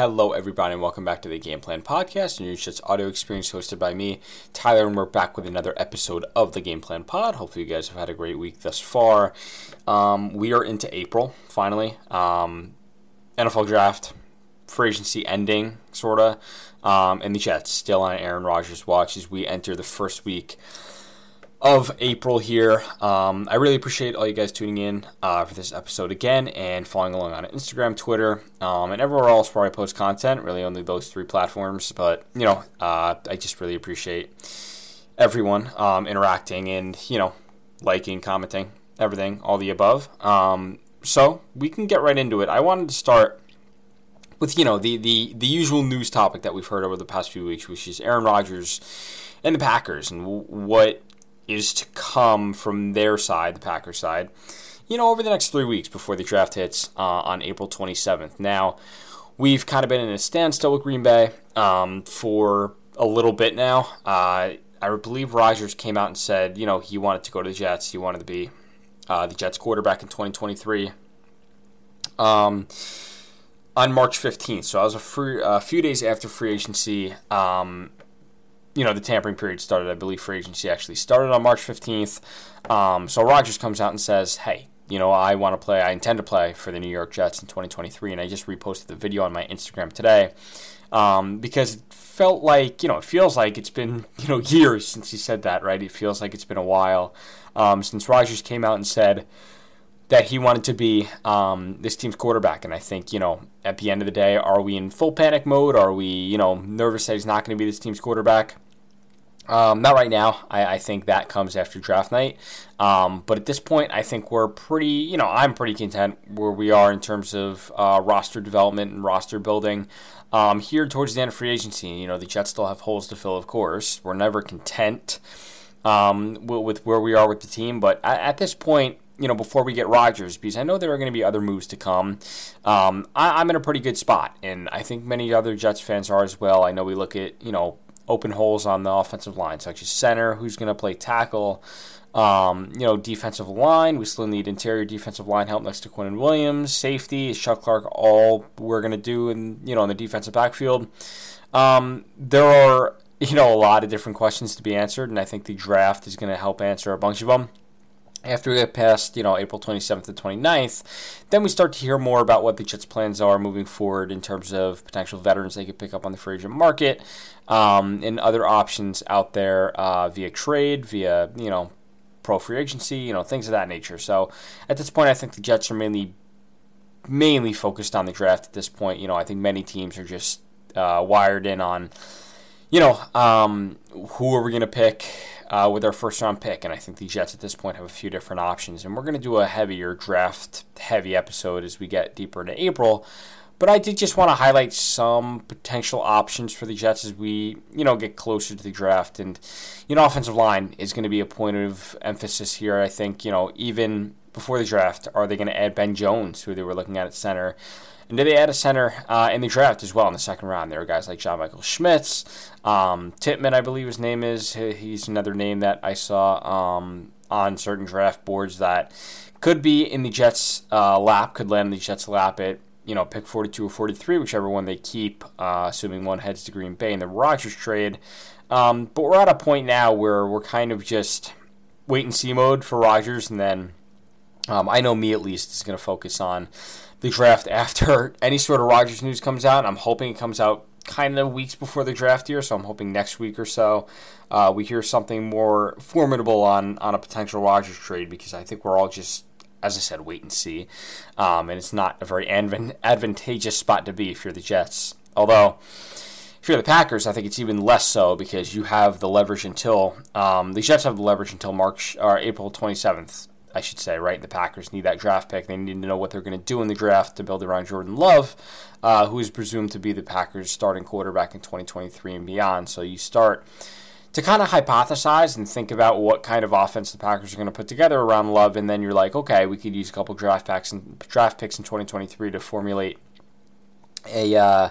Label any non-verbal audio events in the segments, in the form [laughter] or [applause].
Hello, everybody, and welcome back to the Game Plan Podcast, your just audio experience hosted by me, Tyler, and we're back with another episode of the Game Plan Pod. Hopefully, you guys have had a great week thus far. Um, we are into April, finally. Um, NFL draft, free agency ending, sort of, um, and the Jets still on Aaron Rodgers' watch as we enter the first week of April here. Um, I really appreciate all you guys tuning in uh, for this episode again and following along on Instagram, Twitter, um, and everywhere else where I post content. Really, only those three platforms, but you know, uh, I just really appreciate everyone um, interacting and you know, liking, commenting, everything, all the above. Um, so we can get right into it. I wanted to start with you know the the the usual news topic that we've heard over the past few weeks, which is Aaron Rodgers and the Packers and what is to come from their side, the Packers side, you know, over the next three weeks before the draft hits uh, on April 27th. Now, we've kind of been in a standstill with Green Bay um, for a little bit now. Uh, I believe Rodgers came out and said, you know, he wanted to go to the Jets. He wanted to be uh, the Jets quarterback in 2023. Um, on March 15th, so I was a free, a few days after free agency. Um, you know, the tampering period started. I believe free agency actually started on March 15th. Um, so Rodgers comes out and says, hey, you know, I want to play, I intend to play for the New York Jets in 2023. And I just reposted the video on my Instagram today um, because it felt like, you know, it feels like it's been, you know, years since he said that, right? It feels like it's been a while um, since Rodgers came out and said, that he wanted to be um, this team's quarterback. And I think, you know, at the end of the day, are we in full panic mode? Are we, you know, nervous that he's not going to be this team's quarterback? Um, not right now. I, I, think that comes after draft night. Um, but at this point, I think we're pretty, you know, I'm pretty content where we are in terms of uh, roster development and roster building. Um, here towards the end of free agency, you know, the Jets still have holes to fill, of course. We're never content um, with, where we are with the team. But at, at this point, you know, before we get Rodgers, because I know there are going to be other moves to come. Um, I, am in a pretty good spot, and I think many other Jets fans are as well. I know we look at, you know, open holes on the offensive line, such as center, who's going to play tackle, um, you know, defensive line. We still need interior defensive line help next to Quinnen Williams. Safety is Chuck Clark. All we're going to do in you know in the defensive backfield. Um, there are you know a lot of different questions to be answered, and I think the draft is going to help answer a bunch of them after we get past, you know, April 27th to 29th, then we start to hear more about what the Jets' plans are moving forward in terms of potential veterans they could pick up on the free agent market um, and other options out there uh, via trade, via, you know, pro free agency, you know, things of that nature. So at this point, I think the Jets are mainly mainly focused on the draft at this point. You know, I think many teams are just uh, wired in on, you know, um, who are we going to pick? Uh, with our first round pick. And I think the Jets at this point have a few different options. And we're going to do a heavier draft heavy episode as we get deeper into April. But I did just want to highlight some potential options for the Jets as we, you know, get closer to the draft. And, you know, offensive line is going to be a point of emphasis here. I think, you know, even before the draft, are they going to add Ben Jones, who they were looking at at center? And did they add a center uh, in the draft as well in the second round? There are guys like John Michael Schmitz, um, Tippmann, I believe his name is. He's another name that I saw um, on certain draft boards that could be in the Jets' uh, lap, could land in the Jets' lap at you know pick 42 or 43, whichever one they keep, uh, assuming one heads to Green Bay in the Rodgers trade. Um, but we're at a point now where we're kind of just wait and see mode for Rodgers, and then um, I know me at least is going to focus on the draft after [laughs] any sort of Rodgers news comes out. I'm hoping it comes out kind of weeks before the draft here, so I'm hoping next week or so uh, we hear something more formidable on on a potential Rodgers trade because I think we're all just, as I said, wait and see, um, and it's not a very advantageous spot to be if you're the Jets. Although. If you're the Packers, I think it's even less so because you have the leverage until um, the Jets have the leverage until March or April 27th I should say, right? The Packers need that draft pick. They need to know what they're going to do in the draft to build around Jordan Love, uh, who is presumed to be the Packers' starting quarterback in 2023 and beyond. So you start to kind of hypothesize and think about what kind of offense the Packers are going to put together around Love, and then you're like, okay, we could use a couple draft picks and draft picks in 2023 to formulate a uh,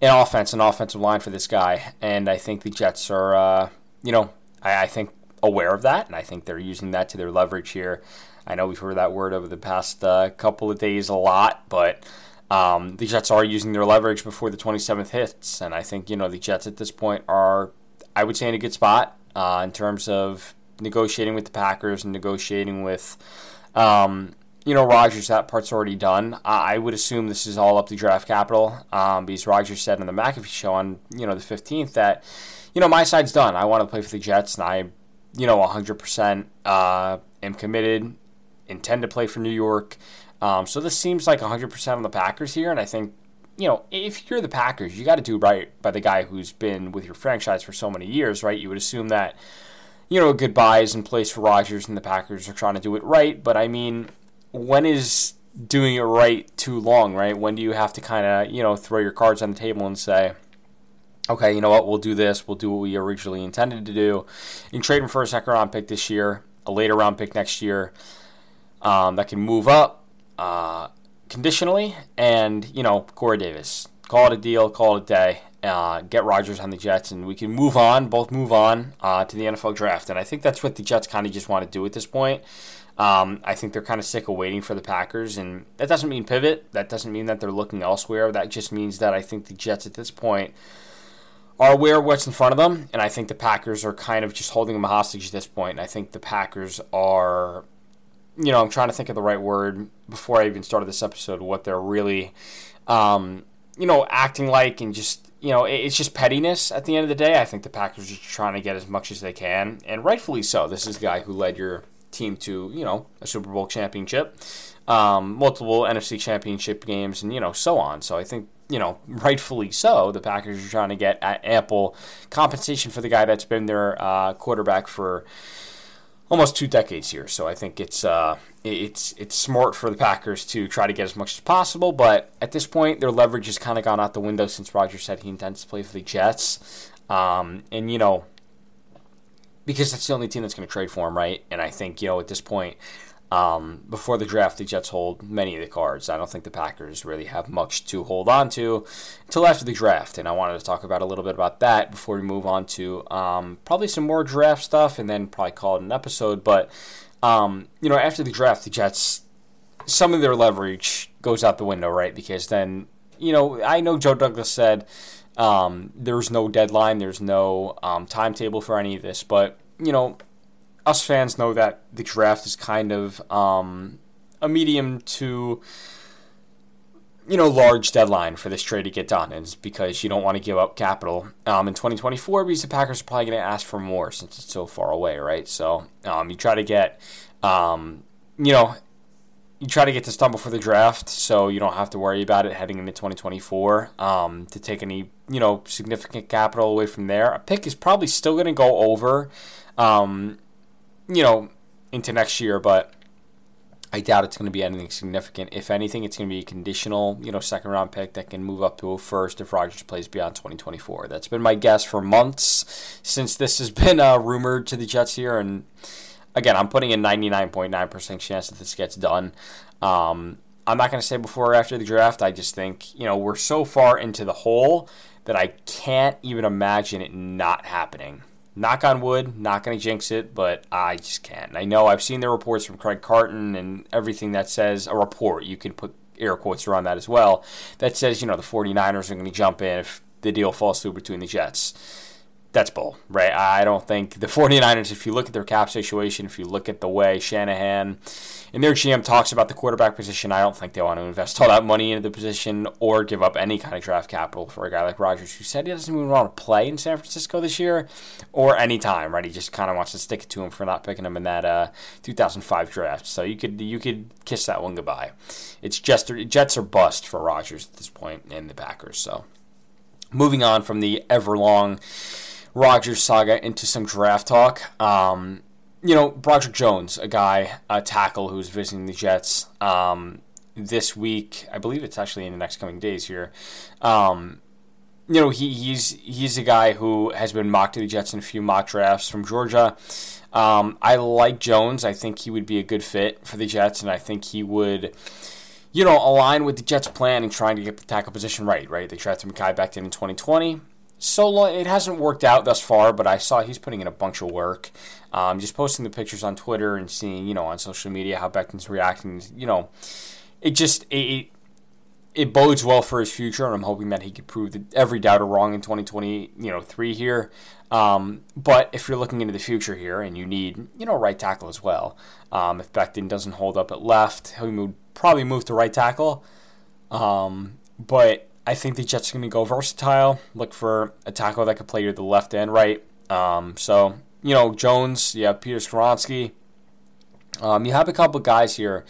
an offense, an offensive line for this guy. And I think the Jets are, uh, you know, I, I think aware of that, and I think they're using that to their leverage here. I know we've heard that word over the past uh, couple of days a lot, but Um, the Jets are using their leverage before the 27th hits, and I think you know the Jets at this point are, I would say, in a good spot uh, in terms of negotiating with the Packers and negotiating with, um, you know, Rodgers. That part's already done. I would assume this is all up to draft capital um, because Rodgers said on the McAfee show on you know the 15th that, you know, my side's done. I want to play for the Jets, and I, you know, 100% uh, am committed, intend to play for New York. Um, so this seems like 100% on the Packers here, and I think you know, if you're the Packers, you got to do right by the guy who's been with your franchise for so many years, right? You would assume that, you know, a good buy is in place for Rodgers and the Packers are trying to do it right. But I mean, when is doing it right too long, right? When do you have to kind of, you know, throw your cards on the table and say, okay, you know what, we'll do this, we'll do what we originally intended to do. You trade him for a second round pick this year, a later round pick next year um, that can move up uh, conditionally, and you know Corey Davis. Call it a deal, call it a day. Uh, get Rodgers on the Jets, and we can move on, both move on uh, to the NFL draft. And I think that's what the Jets kind of just want to do at this point. Um, I think they're kind of sick of waiting for the Packers, and that doesn't mean pivot. That doesn't mean that they're looking elsewhere. That just means that I think the Jets at this point are aware of what's in front of them, and I think the Packers are kind of just holding them hostage at this point. And I think the Packers are you know, I'm trying to think of the right word before I even started this episode, what they're really, um, you know, acting like and just, you know, it's just pettiness at the end of the day. I think the Packers are just trying to get as much as they can, and rightfully so. This is the guy who led your team to, you know, a Super Bowl championship, um, multiple NFC championship games, and, you know, so on. So I think, you know, rightfully so, the Packers are trying to get ample compensation for the guy that's been their uh, quarterback for almost two decades here. So I think it's uh, it's it's smart for the Packers to try to get as much as possible. But at this point, their leverage has kind of gone out the window since Roger said he intends to play for the Jets. Um, and you know, because that's the only team that's going to trade for him, right? And I think you know at this point, um, before the draft, the Jets hold many of the cards. I don't think the Packers really have much to hold on to until after the draft. And I wanted to talk about a little bit about that before we move on to um, probably some more draft stuff and then probably call it an episode. But, um, you know, after the draft, the Jets, some of their leverage goes out the window, right? Because then, you know, I know Joe Douglas said um, there's no deadline, there's no um, timetable for any of this, but, you know, us fans know that the draft is kind of um, a medium to you know large deadline for this trade to get done, and it's because you don't want to give up capital um, in 2024 because the Packers are probably going to ask for more since it's so far away, right? So um, you try to get um, you know you try to get this done before the draft, so you don't have to worry about it heading into 2024 um, to take any you know significant capital away from there. A pick is probably still going to go over. Um, you know, into next year, but I doubt it's going to be anything significant. If anything, it's going to be a conditional, you know, second round pick that can move up to a first if Rodgers plays beyond 2024. That's been my guess for months since this has [laughs] been uh, rumored to the Jets here. And again, I'm putting a 99.9% chance that this gets done. Um, I'm not going to say before or after the draft. I just think, you know, we're so far into the hole that I can't even imagine it not happening knock on wood, not going to jinx it, but I just can't. I know I've seen the reports from Craig Carton and everything that says a report. You can put air quotes around that as well. That says, you know, the 49ers are going to jump in if the deal falls through between the Jets that's bull, right? I don't think the [laughs] 49ers, if you look at their cap situation, if you look at the way Shanahan and their GM talks about the quarterback position, I don't think they want to invest all that money into the position or give up any kind of draft capital for a guy like Rodgers, who said he doesn't even want to play in San Francisco this year or any time, right? He just kind of wants to stick it to him for not picking him in that uh, 2005 draft. So you could you could kiss that one goodbye. It's just Jets are bust for Rodgers at this point in the Packers. So moving on from the everlong Rodgers saga into some draft talk. Um, you know, Broderick Jones, a guy, a tackle who's visiting the Jets um, this week. I believe it's actually in the next coming days here. Um, you know, he, he's he's a guy who has been mocked to the Jets in a few mock drafts from Georgia. Um, I like Jones. I think he would be a good fit for the Jets, and I think he would, you know, align with the Jets' plan in trying to get the tackle position right. Right? They drafted Mekhi Becton in 2020 so long it hasn't worked out thus far, but I saw he's putting in a bunch of work. Um, just posting the pictures on Twitter and seeing, you know, on social media how Becton's reacting. You know, it just it it bodes well for his future, and I'm hoping that he could prove that every doubter wrong in 2020, you know, three here. Um, but if you're looking into the future here, and you need, you know, right tackle as well, um, if Becton doesn't hold up at left, he would probably move to right tackle. Um, but I think the Jets are going to go versatile, look for a tackle that could play to the left and right. Um, so you know, Jones, you have Peter Skoronski. Um, you have a couple of guys here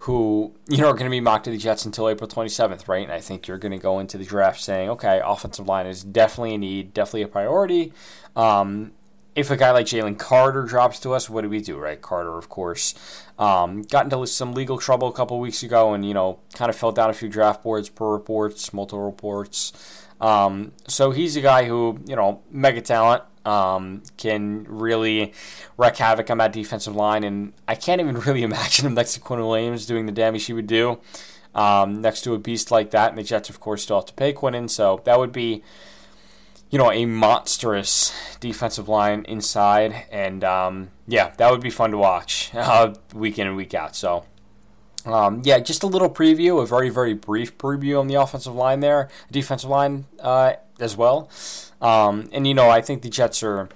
who you know are going to be mocked to the Jets until April 27th, right? And I think you're going to go into the draft saying, okay, offensive line is definitely a need, definitely a priority. Um, if a guy like Jalen Carter drops to us, what do we do, right? Carter, of course, um, got into some legal trouble a couple weeks ago, and you know, kind of fell down a few draft boards per reports, multiple reports. Um, so he's a guy who, you know, mega talent, um, can really wreak havoc on that defensive line. And I can't even [laughs] really imagine him next to Quinn Williams doing the damage he would do um, next to a beast like that. And the Jets, of course, still have to pay Quinnen. So that would be, you know, a monstrous defensive line inside. And um, yeah, that would be fun to watch [laughs] uh, week in and week out. So. Um, yeah, just a little preview, a very, very brief preview on the offensive line there, defensive line uh, as well. Um, and you know, I think the Jets are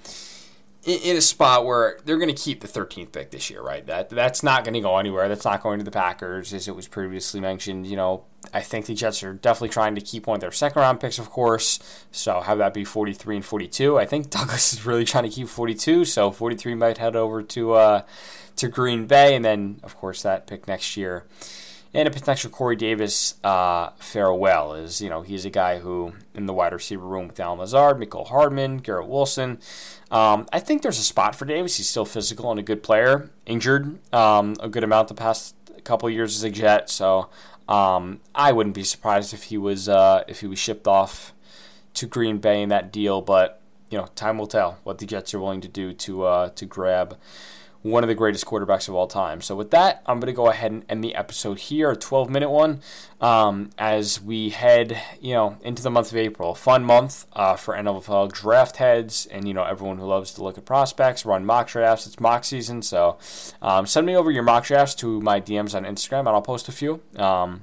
in, a spot where they're going to keep the 13th pick this year, right? That that's not going to go anywhere. That's not going to the Packers, as it was previously mentioned. You know, I think the Jets are definitely trying to keep one of their second round picks, of course. So have that be 43 and 42. I think [laughs] Douglas is really trying to keep 42, so 43 might head over to uh, to Green Bay, and then of course that pick next year and a potential Corey Davis uh, farewell is, you know, he's a guy who in the wide receiver room with Allen Lazard, Mecole Hardman, Garrett Wilson. Um, I think there's a spot for Davis. He's still physical and a good player. Injured um, a good amount the past couple years as a Jet, so um, I wouldn't be surprised if he was uh, if he was shipped off to Green Bay in that deal. But you know, time will tell what the Jets are willing to do to uh, to grab one of the greatest quarterbacks of all time. So with that, I'm going to go ahead and end the episode here, a 12 minute one, um, as we head, you know, into the month of April. Fun month uh, for NFL draft heads and you know everyone who loves to look at prospects, run mock drafts. It's mock season, so um, send me over your mock drafts to my DMs on Instagram, and I'll post a few. Um,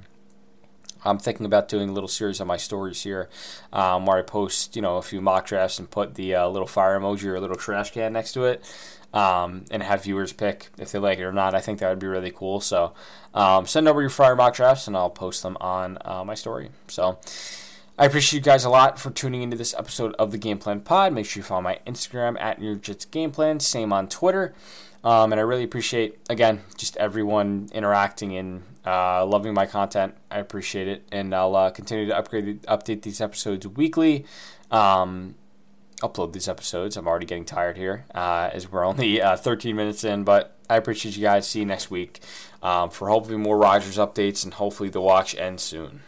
I'm thinking about doing a little series on my stories here, um, where I post, you know, a few mock drafts and put the uh, little fire emoji or a little trash can next to it um, and have viewers pick if they like it or not. I think that would be really cool. So um, send over your fire mock drafts and I'll post them on uh, my story. So I appreciate you guys a lot for tuning into this episode of the Game Plan Pod. Make sure you follow my Instagram at New York Jets Game Plan. Same on Twitter. Um, and I really appreciate, again, just everyone interacting and uh, loving my content. I appreciate it. And I'll uh, continue to upgrade, update these episodes weekly. Um, upload these episodes. I'm already getting tired here uh, as we're only uh, 13 minutes in, but I appreciate you guys. See you next week um, for hopefully more Rodgers updates and hopefully the watch ends soon.